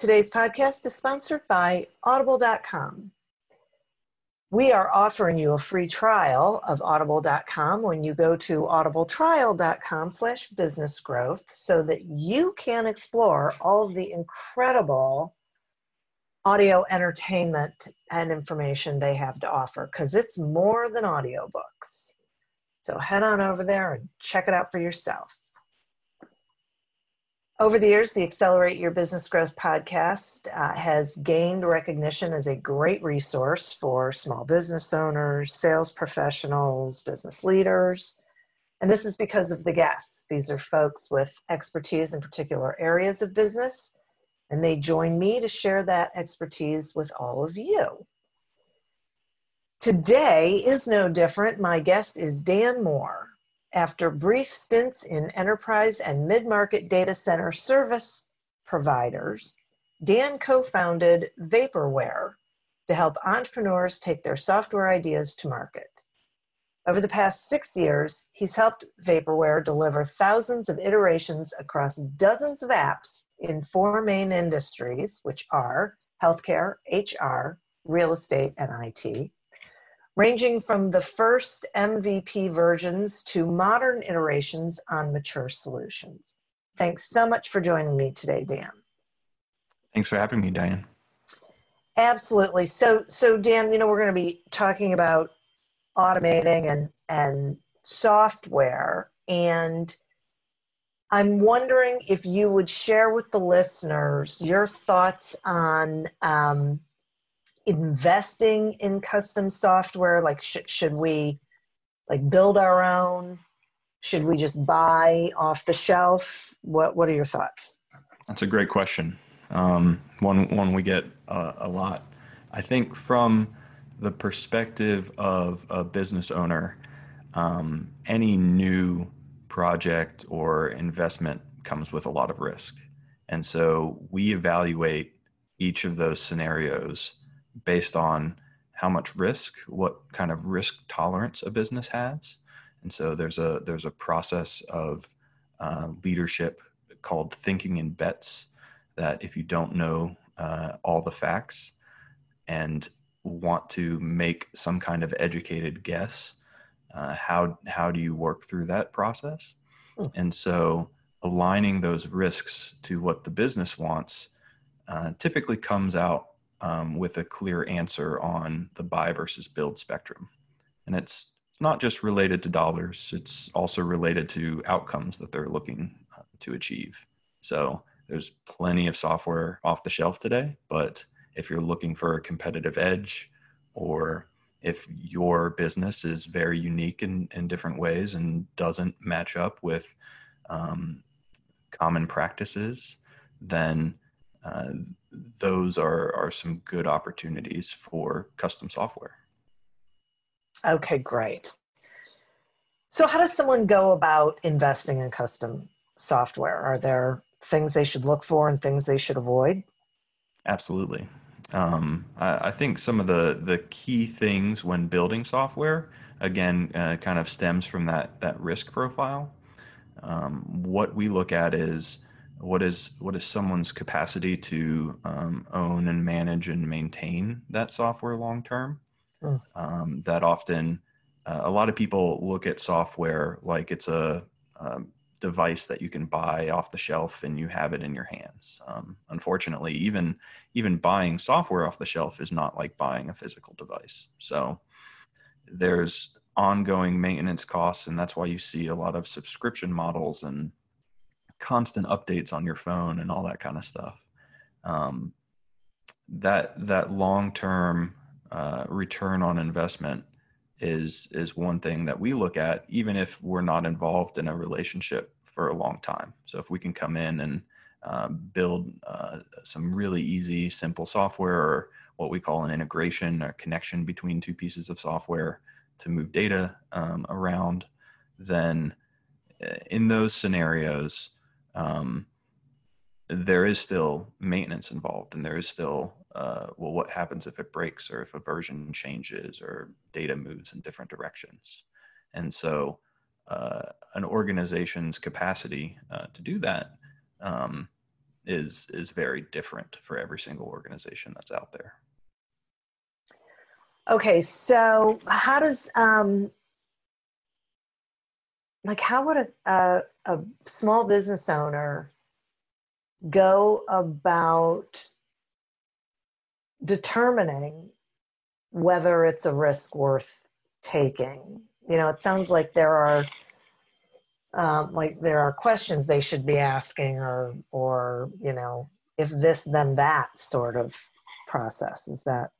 Today's podcast is sponsored by Audible.com. We are offering you a free trial of Audible.com when you go to audibletrial.com slash business growth so that you can explore all of the incredible audio entertainment and information they have to offer because it's more than audiobooks. So head on over there and check it out for yourself. Over the years, the Accelerate Your Business Growth podcast uh, has gained recognition as a great resource for small business owners, sales professionals, business leaders. And this is because of the guests. These are folks with expertise in particular areas of business, and they join me to share that expertise with all of you. Today is no different. My guest is Dan Moore. After brief stints in enterprise and mid-market data center service providers, Dan co-founded Vaporware to help entrepreneurs take their software ideas to market. Over the past six years, he's helped Vaporware deliver thousands of iterations across dozens of apps in four main industries, which are healthcare, HR, real estate, and IT ranging from the first MVP versions to modern iterations on mature solutions. Thanks so much for joining me today, Dan. Thanks for having me, Diane. Absolutely. So, so Dan, you know, we're going to be talking about automating and and software, and I'm wondering if you would share with the listeners your thoughts on um, investing in custom software? Like, sh- should we like build our own? Should we just buy off the shelf? What What are your thoughts? That's a great question. Um, one one we get uh, a lot. I think from the perspective of a business owner, um, any new project or investment comes with a lot of risk, and so we evaluate each of those scenarios based on how much risk, what kind of risk tolerance a business has. And so there's a there's a process of uh, leadership called thinking in bets. That if you don't know uh, all the facts and want to make some kind of educated guess, uh, how how do you work through that process? Hmm. And so aligning those risks to what the business wants uh, typically comes out um, with a clear answer on the buy versus build spectrum. And it's, it's not just related to dollars, it's also related to outcomes that they're looking uh, to achieve. So there's plenty of software off the shelf today, but if you're looking for a competitive edge or if your business is very unique in, in different ways and doesn't match up with um, common practices, then uh, those are, are some good opportunities for custom software. Okay, great. So, how does someone go about investing in custom software? Are there things they should look for and things they should avoid? Absolutely. Um, I, I, think some of the, the key things when building software, again, uh, kind of stems from that, that risk profile. Um, what we look at is what is what is someone's capacity to um, own and manage and maintain that software long term. Mm. Um, that often, uh, a lot of people look at software like it's a, a, um, device that you can buy off the shelf and you have it in your hands. Um, unfortunately, even even buying software off the shelf is not like buying a physical device. So there's ongoing maintenance costs, and that's why you see a lot of subscription models and constant updates on your phone and all that kind of stuff. Um, that that long term uh, return on investment is is one thing that we look at, even if we're not involved in a relationship for a long time. So if we can come in and uh, build uh, some really easy, simple software, or what we call an integration or connection between two pieces of software to move data um, around, then uh, in those scenarios, um, there is still maintenance involved and there is still uh, well what happens if it breaks or if a version changes or data moves in different directions. And so uh, an organization's capacity uh, to do that um, is is very different for every single organization that's out there. Okay so how does um, like how would a, a, a small business owner go about determining whether it's a risk worth taking? You know it sounds like there are um, like there are questions they should be asking or or you know if this then that sort of process. Is that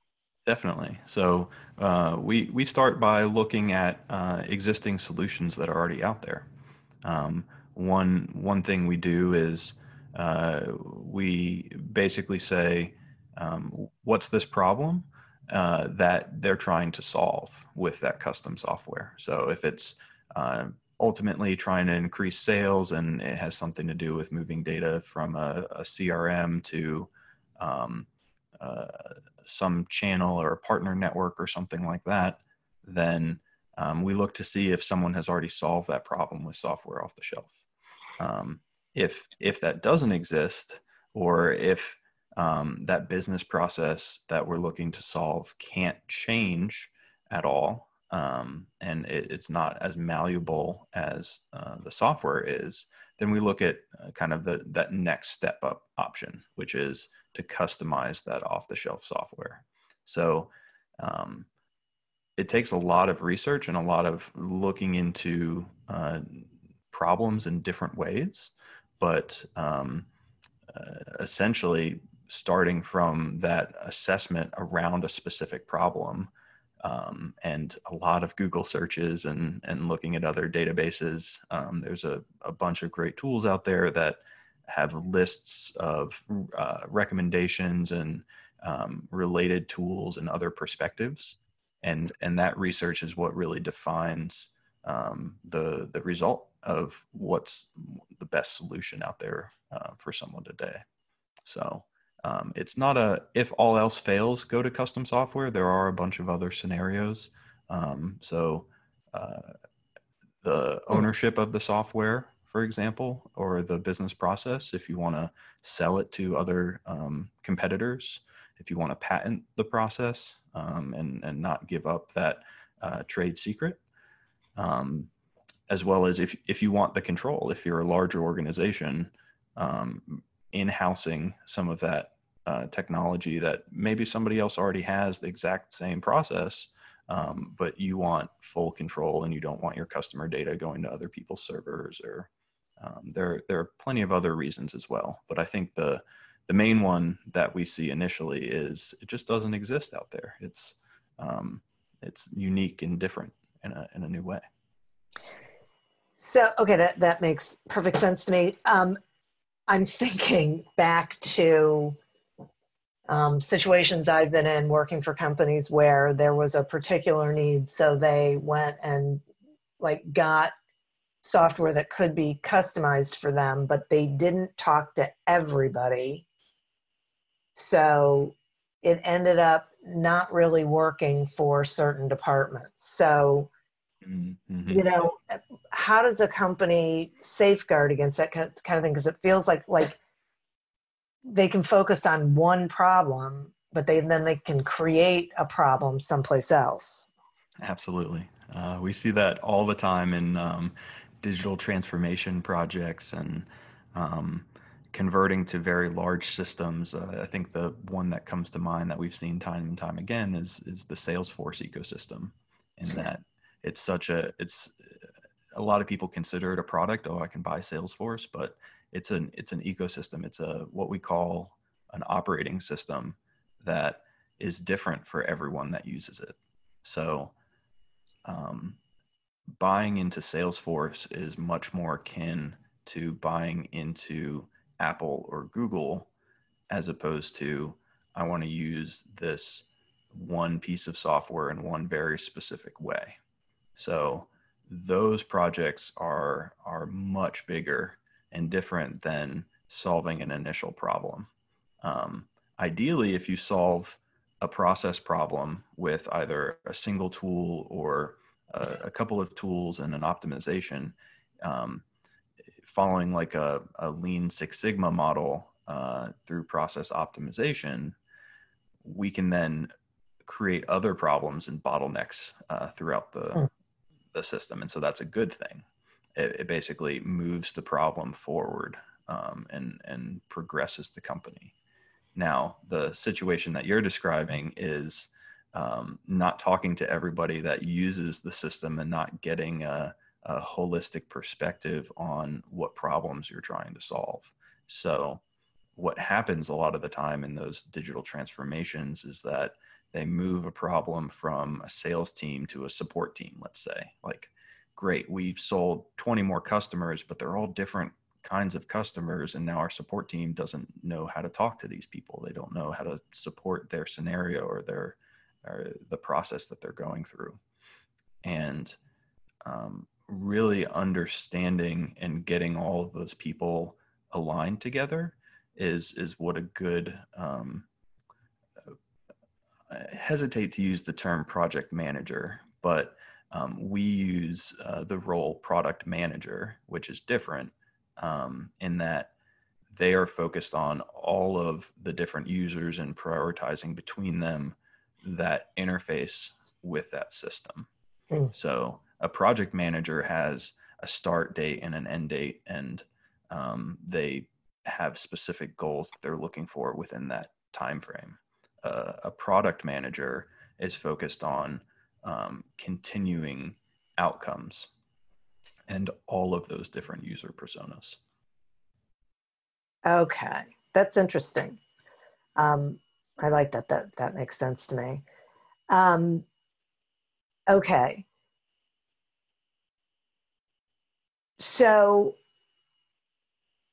Definitely. So uh, we we start by looking at uh, existing solutions that are already out there. Um, one one thing we do is uh, we basically say, um, what's this problem uh, that they're trying to solve with that custom software? So if it's uh, ultimately trying to increase sales and it has something to do with moving data from a, a CRM to um, uh, some channel or a partner network or something like that, then um, we look to see if someone has already solved that problem with software off the shelf. Um, if if that doesn't exist, or if um, that business process that we're looking to solve can't change at all, um, and it, it's not as malleable as uh, the software is, then we look at uh, kind of the that next step up option, which is to customize that off the shelf software. So um, it takes a lot of research and a lot of looking into uh, problems in different ways, but um, uh, essentially starting from that assessment around a specific problem um, and a lot of Google searches and, and looking at other databases. Um, there's a, a bunch of great tools out there that have lists of uh, recommendations and um, related tools and other perspectives. And, and that research is what really defines um, the, the result of what's the best solution out there uh, for someone today. So um, it's not a if all else fails, go to custom software. There are a bunch of other scenarios. Um, so uh, the ownership of the software for example, or the business process, if you want to sell it to other um, competitors, if you want to patent the process um, and, and not give up that uh, trade secret, um, as well as if, if you want the control, if you're a larger organization, um, in-housing some of that uh, technology that maybe somebody else already has the exact same process, um, but you want full control and you don't want your customer data going to other people's servers or um, there, there are plenty of other reasons as well, but I think the the main one that we see initially is it just doesn't exist out there. It's um, it's unique and different in a in a new way. So okay, that that makes perfect sense to me. Um, I'm thinking back to um, situations I've been in working for companies where there was a particular need, so they went and like got software that could be customized for them, but they didn't talk to everybody. So it ended up not really working for certain departments. So, mm-hmm. you know, how does a company safeguard against that kind of thing? Because it feels like like they can focus on one problem, but they then they can create a problem someplace else. Absolutely, uh, we see that all the time in um, digital transformation projects and um, converting to very large systems. Uh, I think the one that comes to mind that we've seen time and time again is is the Salesforce ecosystem, in that it's such a it's a lot of people consider it a product. Oh, I can buy Salesforce, but it's an it's an ecosystem. It's a what we call an operating system that is different for everyone that uses it. So, um, buying into Salesforce is much more akin to buying into Apple or Google as opposed to I want to use this one piece of software in one very specific way. So those projects are are much bigger and different than solving an initial problem. Um, ideally, if you solve a process problem with either a single tool or a, a couple of tools and an optimization, um, following like a, a lean Six Sigma model uh, through process optimization, we can then create other problems and bottlenecks uh, throughout the, mm. the system. And so that's a good thing. It, it basically moves the problem forward um, and, and progresses the company. Now, the situation that you're describing is um, not talking to everybody that uses the system and not getting a, a holistic perspective on what problems you're trying to solve. So, what happens a lot of the time in those digital transformations is that they move a problem from a sales team to a support team, let's say. Like, great, we've sold 20 more customers, but they're all different kinds of customers. And now our support team doesn't know how to talk to these people. They don't know how to support their scenario or their or the process that they're going through. And um, really understanding and getting all of those people aligned together is is what a good um, I hesitate to use the term project manager, but um, we use uh, the role product manager, which is different um, in that they are focused on all of the different users and prioritizing between them that interface with that system. Mm. So a project manager has a start date and an end date, and um, they have specific goals that they're looking for within that time frame. Uh, a product manager is focused on um, continuing outcomes and all of those different user personas. Okay, that's interesting. Um, I like that. That that makes sense to me. Um, okay, so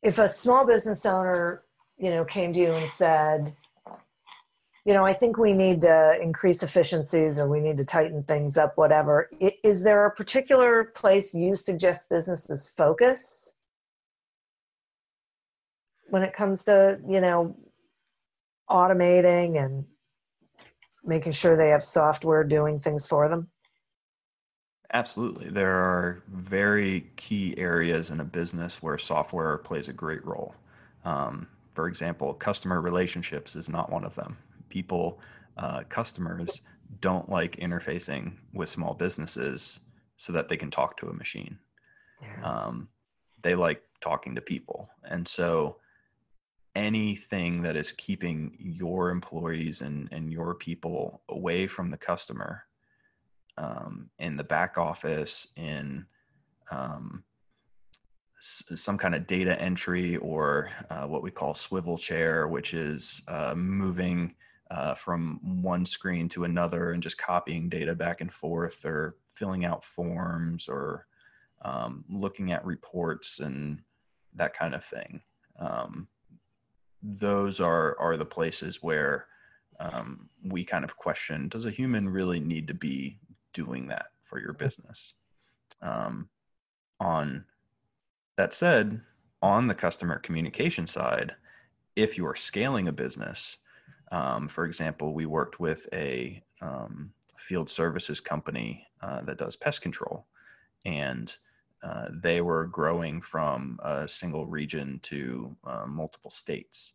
if a small business owner you know came to you and said you know i think we need to increase efficiencies or we need to tighten things up whatever is there a particular place you suggest businesses focus when it comes to you know automating and making sure they have software doing things for them Absolutely. There are very key areas in a business where software plays a great role. Um, for example, customer relationships is not one of them. People, uh, customers don't like interfacing with small businesses so that they can talk to a machine. Yeah. Um, they like talking to people. And so anything that is keeping your employees and, and your people away from the customer um, in the back office, in um, s- some kind of data entry or uh, what we call swivel chair, which is uh, moving uh, from one screen to another and just copying data back and forth or filling out forms or um, looking at reports and that kind of thing. um, those are are the places where um, we kind of question: Does a human really need to be doing that for your business? Um, on that said, on the customer communication side, if you are scaling a business, um, for example, we worked with a um, field services company uh, that does pest control, and uh, they were growing from a single region to uh, multiple states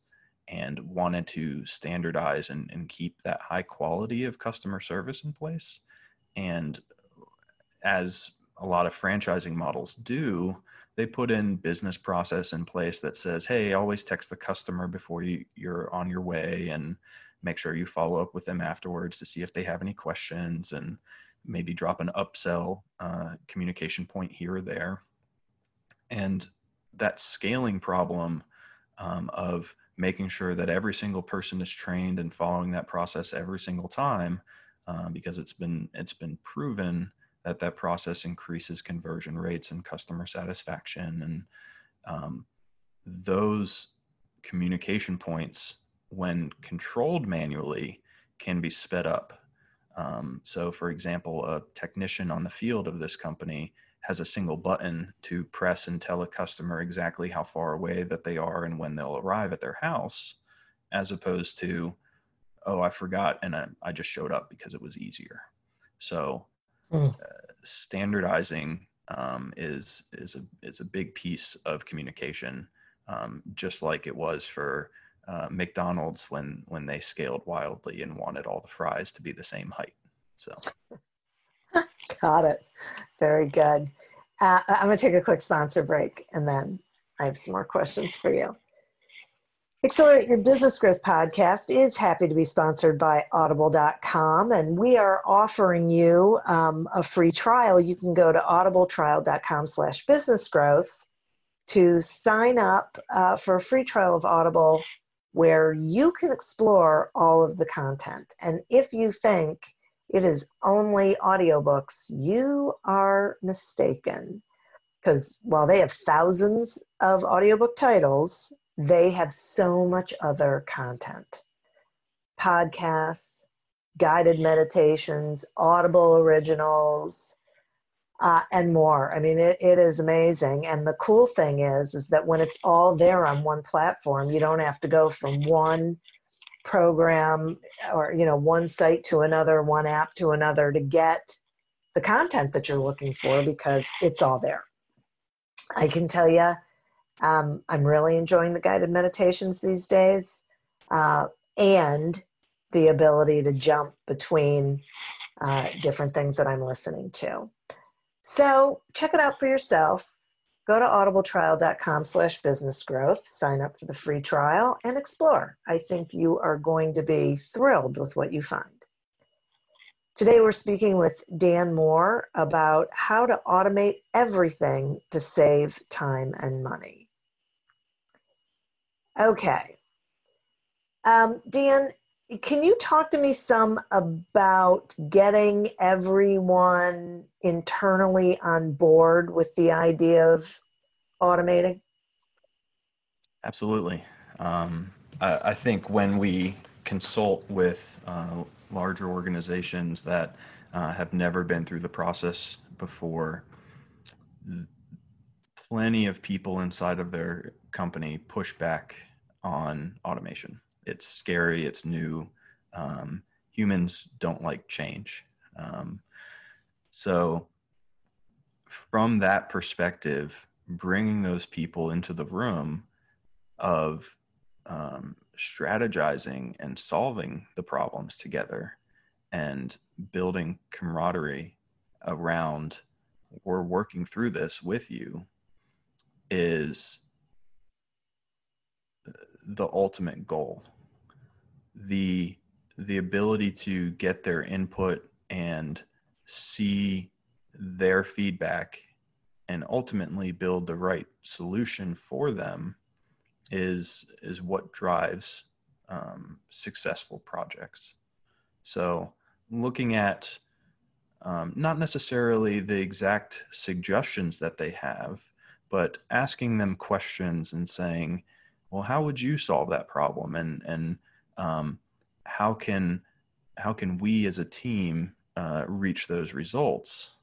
and wanted to standardize and, and keep that high quality of customer service in place. And as a lot of franchising models do, they put in business process in place that says, hey, always text the customer before you, you're on your way and make sure you follow up with them afterwards to see if they have any questions and maybe drop an upsell uh, communication point here or there. And that scaling problem um, of making sure that every single person is trained and following that process every single time, um, because it's been it's been proven that that process increases conversion rates and customer satisfaction and um, those communication points when controlled manually can be sped up um, so, for example, a technician on the field of this company has a single button to press and tell a customer exactly how far away that they are and when they'll arrive at their house, as opposed to, oh, I forgot and I, I just showed up because it was easier. So, mm. uh, standardizing um, is is a is a big piece of communication, um, just like it was for uh, McDonald's when when they scaled wildly and wanted all the fries to be the same height. So, got it. Very good. Uh, I'm going to take a quick sponsor break, and then I have some more questions for you. Accelerate Your Business Growth podcast is happy to be sponsored by Audible.com, and we are offering you um, a free trial. You can go to audibletrial.com slash business growth to sign up uh, for a free trial of Audible where you can explore all of the content. And if you think it is only audiobooks, you are mistaken. Because while they have thousands of audiobook titles, they have so much other content podcasts, guided meditations, audible originals, uh, and more. I mean, it, it is amazing. And the cool thing is, is that when it's all there on one platform, you don't have to go from one program or you know one site to another, one app to another to get the content that you're looking for because it's all there. I can tell you, um, I'm really enjoying the guided meditations these days, uh, and the ability to jump between uh, different things that I'm listening to. So check it out for yourself. Go to audibletrial.com slash business growth, sign up for the free trial, and explore. I think you are going to be thrilled with what you find. Today we're speaking with Dan Moore about how to automate everything to save time and money. Okay. Um, Dan, can you talk to me some about getting everyone internally on board with the idea of automating? Absolutely. Um, I, I, think when we consult with uh, larger organizations that uh, have never been through the process before, plenty of people inside of their company push back on automation it's scary, it's new. Um, humans don't like change. Um, so, from that perspective, bringing those people into the room of um, strategizing and solving the problems together and building camaraderie around we're working through this with you is the ultimate goal the the ability to get their input and see their feedback and ultimately build the right solution for them is is what drives um, successful projects so looking at um, not necessarily the exact suggestions that they have but asking them questions and saying well, how would you solve that problem? And, and um, how can, how can we as a team uh, reach those results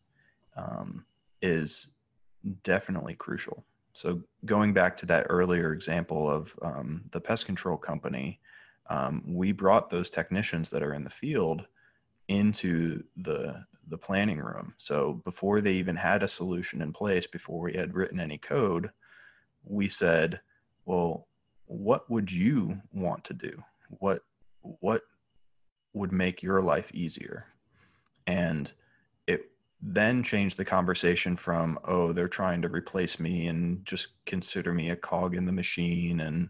um, is definitely crucial. So going back to that earlier example of um, the pest control company, um, we brought those technicians that are in the field into the the planning room. So before they even had a solution in place, before we had written any code, we said, "Well, what would you want to do? What what would make your life easier?" And it then changed the conversation from, "Oh, they're trying to replace me and just consider me a cog in the machine and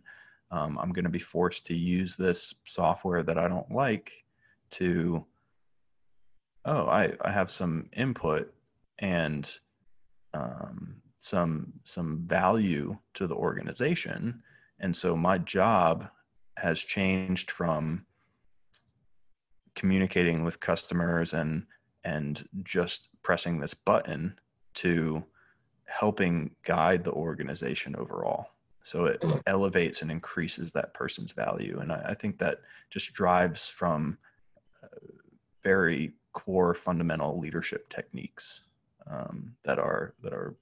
um, I'm going to be forced to use this software that I don't like to, oh, I, I have some input and um, some some value to the organization, and so my job has changed from communicating with customers and and just pressing this button to helping guide the organization overall. So it elevates and increases that person's value. And i, I think that just drives from uh, very core fundamental leadership techniques um, that are that are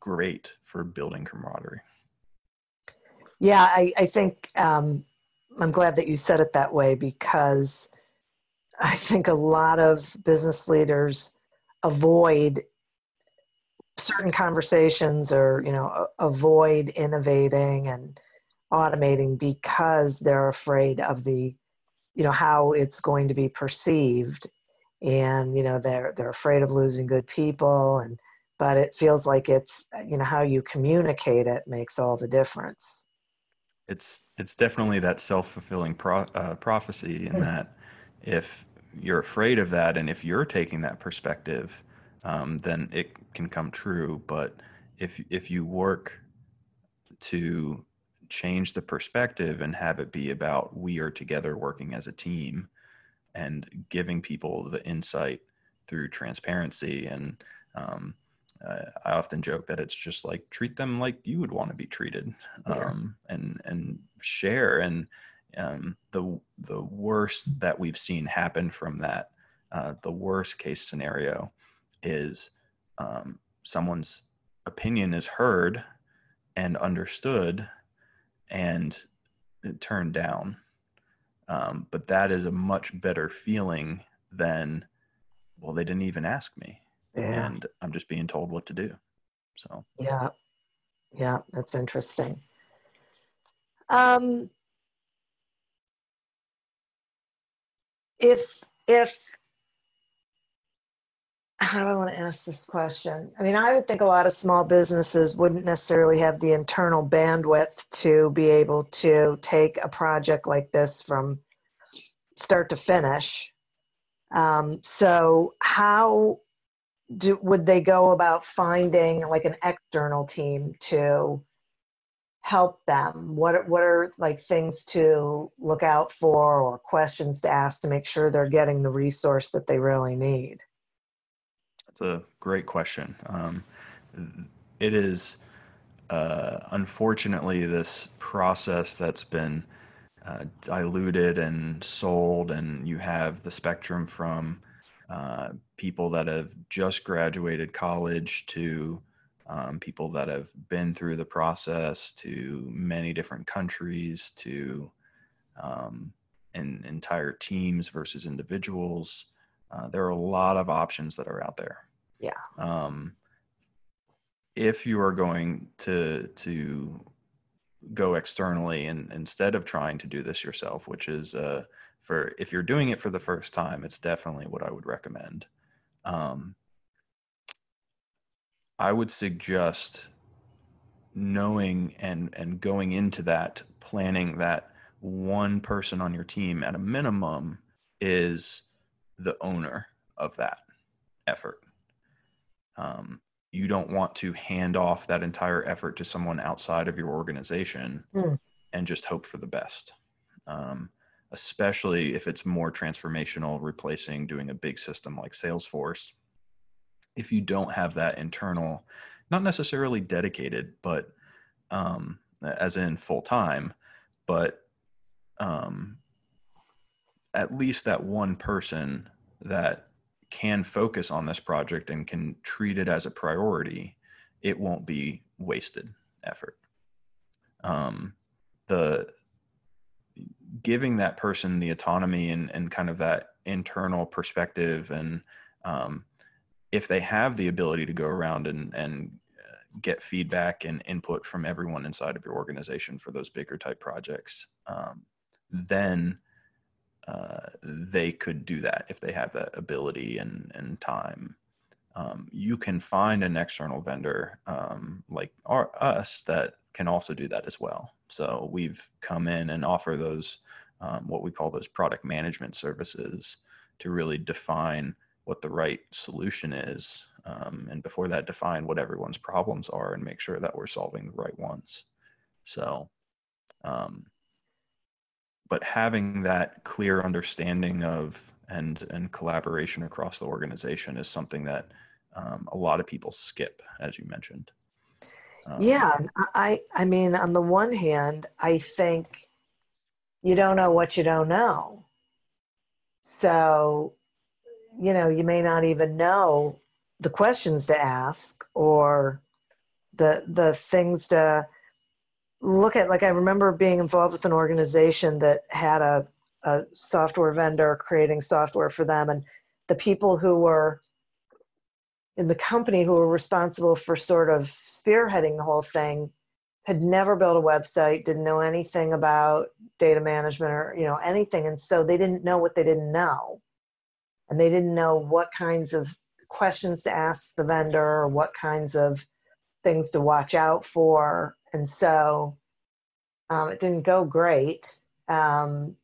great for building camaraderie yeah i, I think um, i'm glad that you said it that way because i think a lot of business leaders avoid certain conversations or you know avoid innovating and automating because they're afraid of the you know how it's going to be perceived. And you know they're they're afraid of losing good people and but it feels like it's you know how you communicate it makes all the difference it's it's definitely that self-fulfilling pro, uh, prophecy in that if you're afraid of that and if you're taking that perspective um, then it can come true. But if if you work to change the perspective and have it be about we are together working as a team and giving people the insight through transparency and um, I often joke that it's just like treat them like you would want to be treated um, yeah. and and share and um, the the worst that we've seen happen from that uh, the worst case scenario is um, someone's opinion is heard and understood and turned down. Um, but that is a much better feeling than, well, they didn't even ask me. Yeah. And I'm just being told what to do. So, yeah. Yeah, that's interesting. Um, if if how do I want to ask this question? I mean, I would think a lot of small businesses wouldn't necessarily have the internal bandwidth to be able to take a project like this from start to finish. Um, so, how do, would they go about finding like an external team to help them? What what are like things to look out for or questions to ask to make sure they're getting the resource that they really need? That's a great question. Um, it is uh, unfortunately this process that's been uh, diluted and sold, and you have the spectrum from uh, people that have just graduated college to um, people that have been through the process to many different countries to um, and entire teams versus individuals. Uh, there are a lot of options that are out there. Yeah. Um, if you are going to to go externally and instead of trying to do this yourself, which is uh, for if you're doing it for the first time, it's definitely what I would recommend. Um, I would suggest knowing and and going into that planning that one person on your team at a minimum is the owner of that effort. Um, you don't want to hand off that entire effort to someone outside of your organization mm. and just hope for the best. Um, especially if it's more transformational, replacing doing a big system like Salesforce. If you don't have that internal, not necessarily dedicated, but um, as in full time, but um, at least that one person that can focus on this project and can treat it as a priority, it won't be wasted effort. Um, the giving that person the autonomy and, and kind of that internal perspective and um, if they have the ability to go around and, and uh, get feedback and input from everyone inside of your organization for those bigger type projects, um, then uh, they could do that if they have that ability and, and time. Um, you can find an external vendor um, like our, us that can also do that as well. So we've come in and offer those um, what we call those product management services to really define what the right solution is, um, and before that, define what everyone's problems are and make sure that we're solving the right ones. So, um, but having that clear understanding of and and collaboration across the organization is something that um, a lot of people skip, as you mentioned. Um, yeah, I I mean, on the one hand, I think you don't know what you don't know. So, you know, you may not even know the questions to ask or the the things to look at. Like I remember being involved with an organization that had a, a software vendor creating software for them, and the people who were in the company who were responsible for sort of spearheading the whole thing had never built a website didn't know anything about data management or you know anything. And so they didn't know what they didn't know. And they didn't know what kinds of questions to ask the vendor or what kinds of things to watch out for. And so um, it didn't go great um,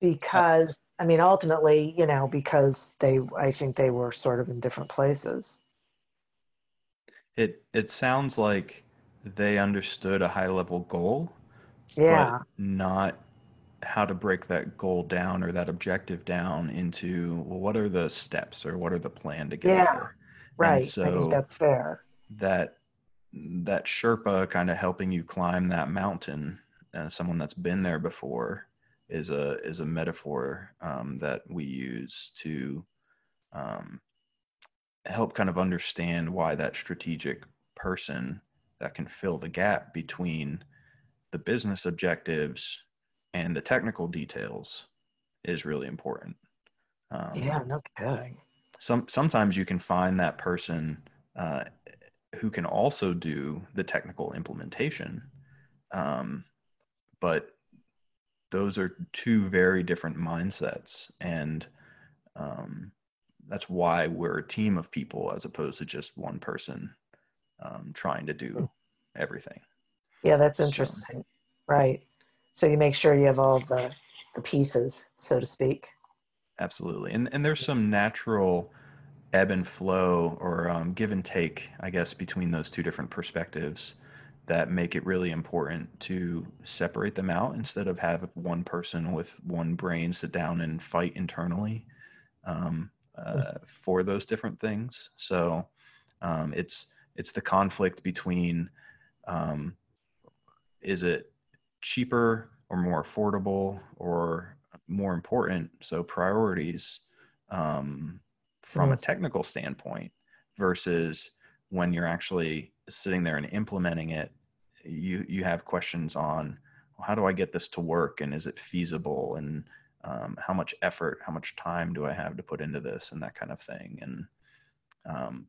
because i mean ultimately you know because they i think they were sort of in different places it it sounds like they understood a high level goal, yeah, but not how to break that goal down or that objective down into well, what are the steps or what are the plan to get yeah, there. Right. so I think that's fair. That that Sherpa kind of helping you climb that mountain, and uh, someone that's been there before, is a is a metaphor um, that we use to um, help kind of understand why that strategic person that can fill the gap between the business objectives and the technical details is really important. Um, yeah, no kidding. Some sometimes you can find that person uh, who can also do the technical implementation, um, but those are two very different mindsets, and um, that's why we're a team of people as opposed to just one person um, trying to do hmm. everything. Yeah, that's interesting. So, right. So you make sure you have all the the pieces, so to speak. Absolutely, and and there's some natural ebb and flow or um, give and take, I guess, between those two different perspectives that make it really important to separate them out instead of have one person with one brain sit down and fight internally. Um, uh, for those different things. So um, it's it's the conflict between um, is it cheaper or more affordable or more important? So priorities um, from a technical standpoint versus when you're actually sitting there and implementing it, you you have questions on well, how do I get this to work? And is it feasible? And um, how much effort how much time do i have to put into this? And that kind of thing. And um,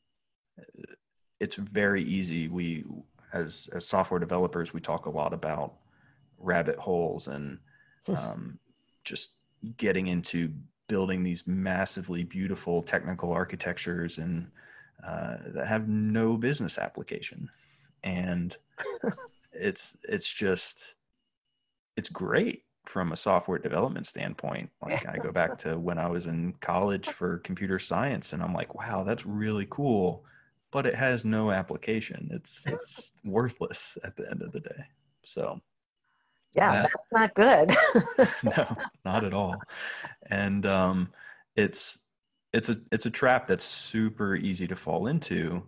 it's very easy. We as as software developers we talk a lot about rabbit holes and um, just getting into building these massively beautiful technical architectures and uh, that have no business application and it's it's just it's great from a software development standpoint. Like I go back to when I was in college for computer science and I'm like, wow, that's really cool, but it has no application. It's it's worthless at the end of the day. So yeah, that, that's not good. no, not at all. And um it's it's a it's a trap that's super easy to fall into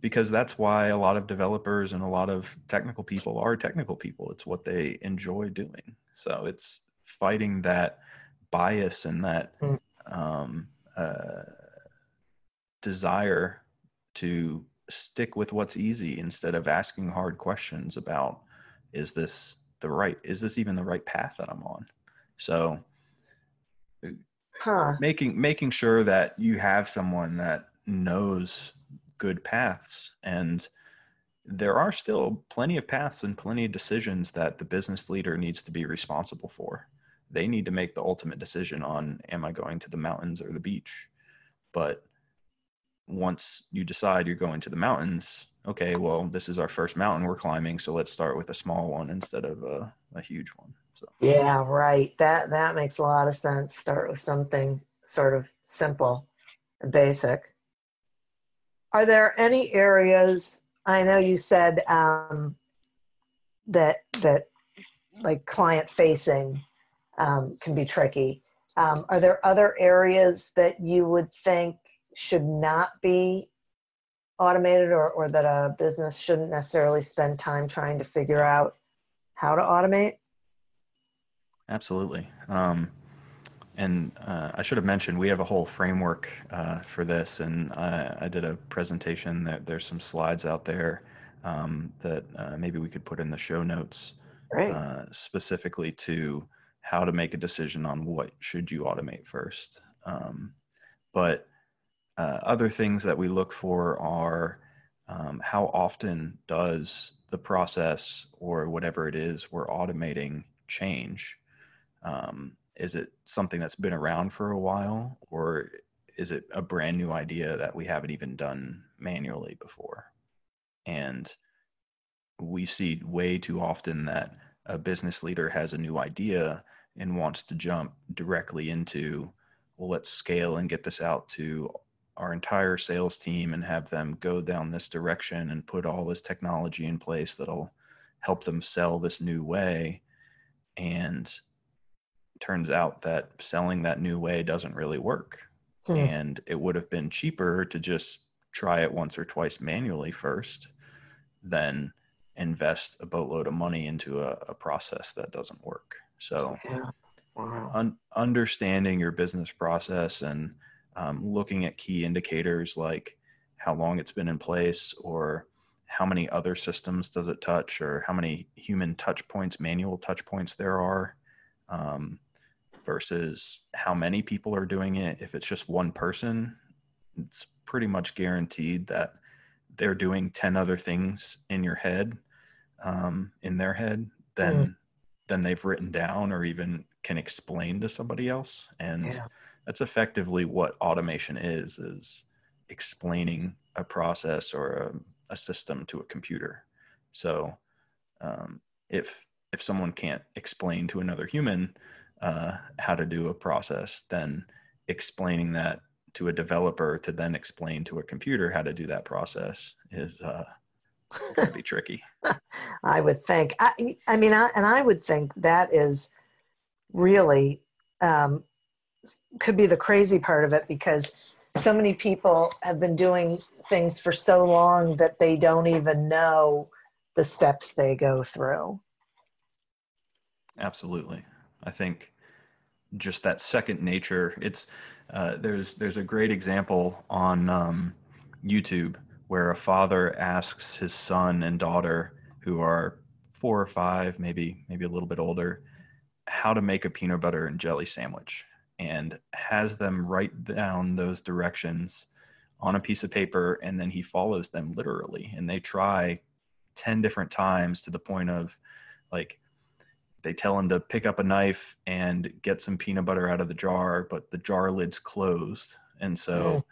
because that's why a lot of developers and a lot of technical people are technical people. It's what they enjoy doing. So it's fighting that bias and that mm. um, uh, desire to stick with what's easy instead of asking hard questions about is this the right is this even the right path that I'm on? So huh. making making sure that you have someone that knows good paths and there are still plenty of paths and plenty of decisions that the business leader needs to be responsible for they need to make the ultimate decision on am i going to the mountains or the beach but once you decide you're going to the mountains okay well this is our first mountain we're climbing so let's start with a small one instead of a, a huge one so. Yeah right. That that makes a lot of sense. Start with something sort of simple and basic. Are there any areas i know you said um, that that like client facing um, can be tricky. Um, are there other areas that you would think should not be automated or, or that a business shouldn't necessarily spend time trying to figure out how to automate? Absolutely. Um, and uh, I should have mentioned we have a whole framework uh, for this, and I, I, did a presentation. That there's some slides out there um, that uh, maybe we could put in the show notes. Uh, specifically to how to make a decision on what should you automate first. Um, but uh, other things that we look for are um, how often does the process or whatever it is we're automating change? Um, is it something that's been around for a while or is it a brand new idea that we haven't even done manually before? And we see way too often that a business leader has a new idea and wants to jump directly into, well, let's scale and get this out to our entire sales team and have them go down this direction and put all this technology in place that'll help them sell this new way. And turns out that selling that new way doesn't really work. Hmm. And it would have been cheaper to just try it once or twice manually first than invest a boatload of money into a, a process that doesn't work. So, yeah. wow. un- understanding your business process and um, looking at key indicators like how long it's been in place or how many other systems does it touch or how many human touch points, manual touch points there are um, versus how many people are doing it. If it's just one person, it's pretty much guaranteed that they're doing 10 other things in your head, um, in their head, than mm than they've written down or even can explain to somebody else and yeah. That's effectively what automation is is explaining a process or a, a system to a computer so um, if if someone can't explain to another human uh, how to do a process then explaining that to a developer to then explain to a computer how to do that process is uh, going to be tricky. I would think. I, I mean, I, and I would think that is really um, could be the crazy part of it because so many people have been doing things for so long that they don't even know the steps they go through. Absolutely. I think just that second nature. It's uh, there's there's a great example on um, YouTube where a father asks his son and daughter, who are four or five, maybe maybe a little bit older, how to make a peanut butter and jelly sandwich, and has them write down those directions on a piece of paper, and then he follows them literally, and they try ten different times to the point of like they tell him to pick up a knife and get some peanut butter out of the jar, but the jar lid's closed. And so mm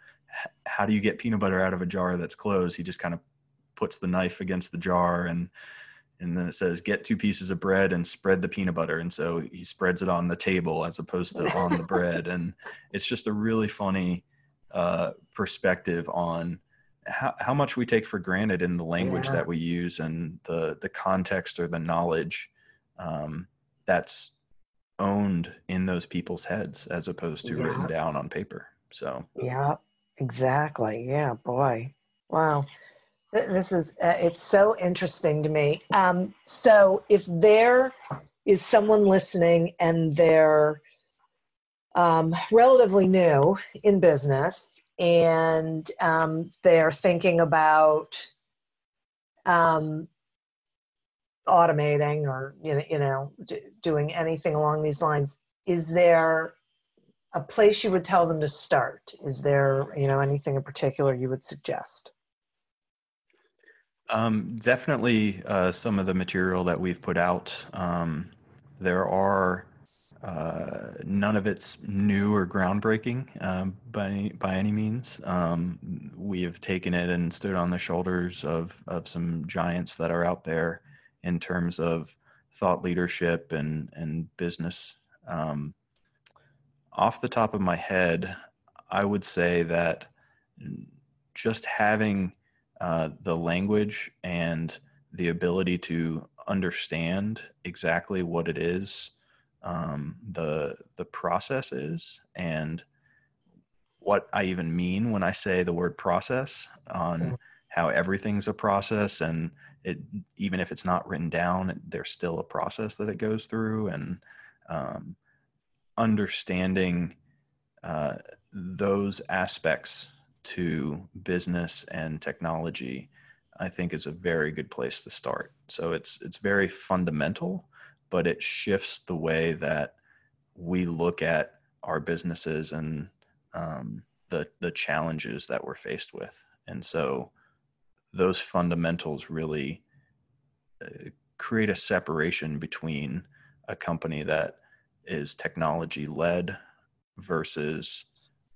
how do you get peanut butter out of a jar that's closed? He just kind of puts the knife against the jar and and then it says get two pieces of bread and spread the peanut butter and so he spreads it on the table as opposed to on the bread and it's just a really funny uh, perspective on how, how much we take for granted in the language yeah. that we use and the the context or the knowledge um, that's owned in those people's heads as opposed to yeah. written down on paper so yeah Exactly. Yeah, boy. Wow. This is, uh, it's so interesting to me. Um, so if there is someone listening and they're um, relatively new in business and um, they're thinking about um, automating or you know, you know doing anything along these lines, is there a place you would tell them to start? Is there you know anything in particular you would suggest? Um, definitely uh, some of the material that we've put out. Um, there are uh, none of it's new or groundbreaking um, by any, by any means. Um, we have taken it and stood on the shoulders of of some giants that are out there in terms of thought leadership and and business. Um, off the top of my head, I would say that just having uh, the language and the ability to understand exactly what it is um, the the process is and what I even mean when I say the word process on mm-hmm. how everything's a process and it even if it's not written down there's still a process that it goes through and um, understanding uh, those aspects to business and technology, I think is a very good place to start. So it's it's very fundamental, but it shifts the way that we look at our businesses and um, the the challenges that we're faced with. And so those fundamentals really uh, create a separation between a company that is technology led versus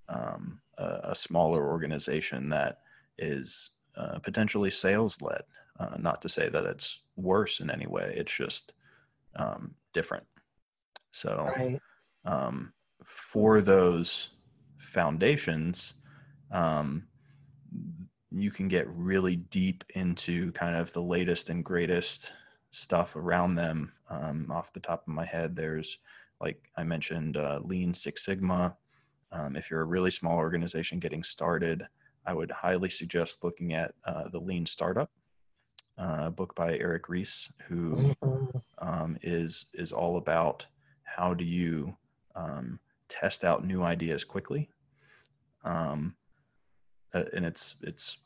um, a, a, smaller organization that is uh, potentially sales led. Uh, not to say that it's worse in any way, it's just um, different. So, right. um, for those foundations, um, you can get really deep into kind of the latest and greatest stuff around them. Um, off the top of my head, there's like I mentioned, uh, Lean Six Sigma, um, if you're a really small organization getting started, I would highly suggest looking at uh, the Lean Startup, uh, book by Eric Ries, who mm-hmm. um, is is all about how do you um, test out new ideas quickly, um, uh, and it's it's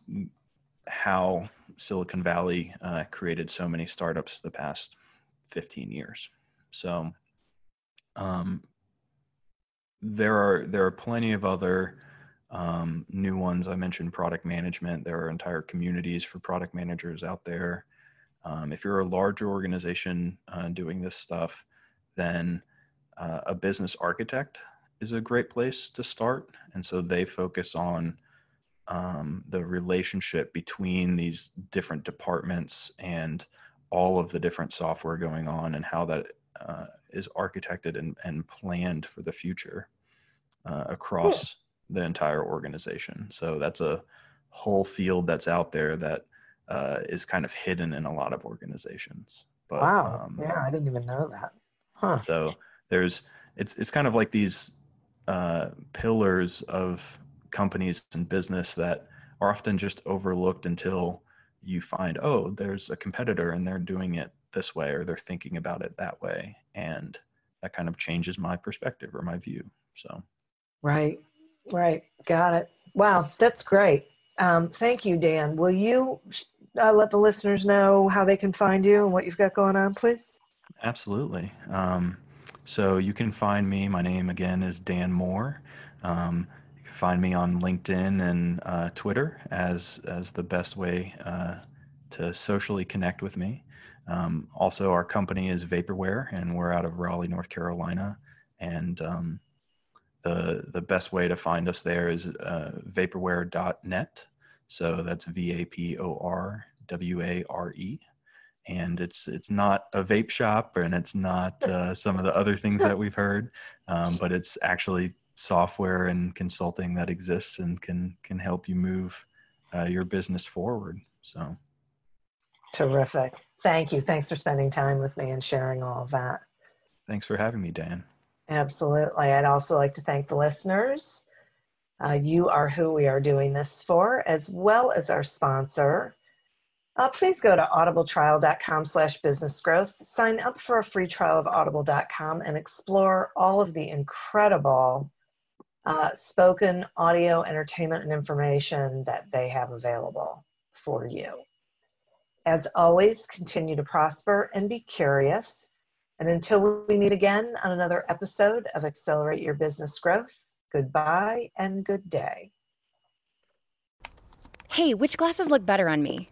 how Silicon Valley uh, created so many startups the past 15 years. So um, there are there are plenty of other um, new ones. I mentioned product management. There are entire communities for product managers out there. Um, if you're a larger organization uh, doing this stuff, then uh, a business architect is a great place to start. And so they focus on um, the relationship between these different departments and all of the different software going on and how that uh, is architected and, and planned for the future uh, across the entire organization. So that's a whole field that's out there that uh, is kind of hidden in a lot of organizations. But, wow. Um, yeah, I didn't even know that. Huh. So there's it's it's kind of like these uh, pillars of companies and business that are often just overlooked until you find oh there's a competitor and they're doing it this way or they're thinking about it that way. And that kind of changes my perspective or my view. So. Right right. Got it. Wow that's great. Um, thank you dan. Will you uh, let the listeners know how they can find you and what you've got going on please? Absolutely. Um, so you can find me my name again is dan moore. Um, you can find me on linkedin and uh, twitter as as the best way uh, to socially connect with me um, also, our company is Vaporware, and we're out of Raleigh, North Carolina. And um, the the best way to find us there is uh, vaporware.net. So that's V A P O R W A R E. And it's it's not a vape shop, and it's not uh, some of the other things that we've heard, um, but it's actually software and consulting that exists and can can help you move uh, your business forward. So terrific. Thank you. Thanks for spending time with me and sharing all of that. Thanks for having me, Dan. Absolutely. I'd also like to thank the listeners. Uh, you are who we are doing this for, as well as our sponsor, Uh, please go to audibletrial.com slash business growth. Sign up for a free trial of audible.com and explore all of the incredible uh, spoken audio entertainment and information that they have available for you. As always, continue to prosper and be curious. And until we meet again on another episode of Accelerate Your Business Growth, goodbye and good day. Hey, which glasses look better on me?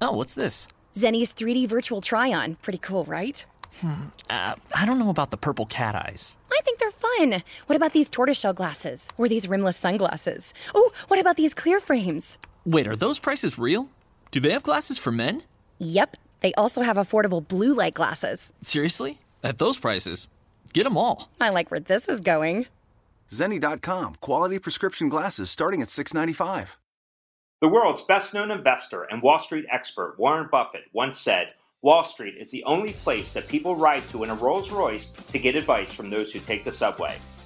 Oh, what's this? Zenni's 3D virtual try on. Pretty cool, right? Hmm. Uh, I don't know about the purple cat eyes. I think they're fun. What about these tortoiseshell glasses? Or these rimless sunglasses? Oh, what about these clear frames? Wait, are those prices real? Do they have glasses for men? Yep. They also have affordable blue light glasses. Seriously? At those prices? Get them all. I like where this is going. Zenni.com, quality prescription glasses starting at 695. The world's best known investor and Wall Street expert, Warren Buffett, once said Wall Street is the only place that people ride to in a Rolls Royce to get advice from those who take the subway.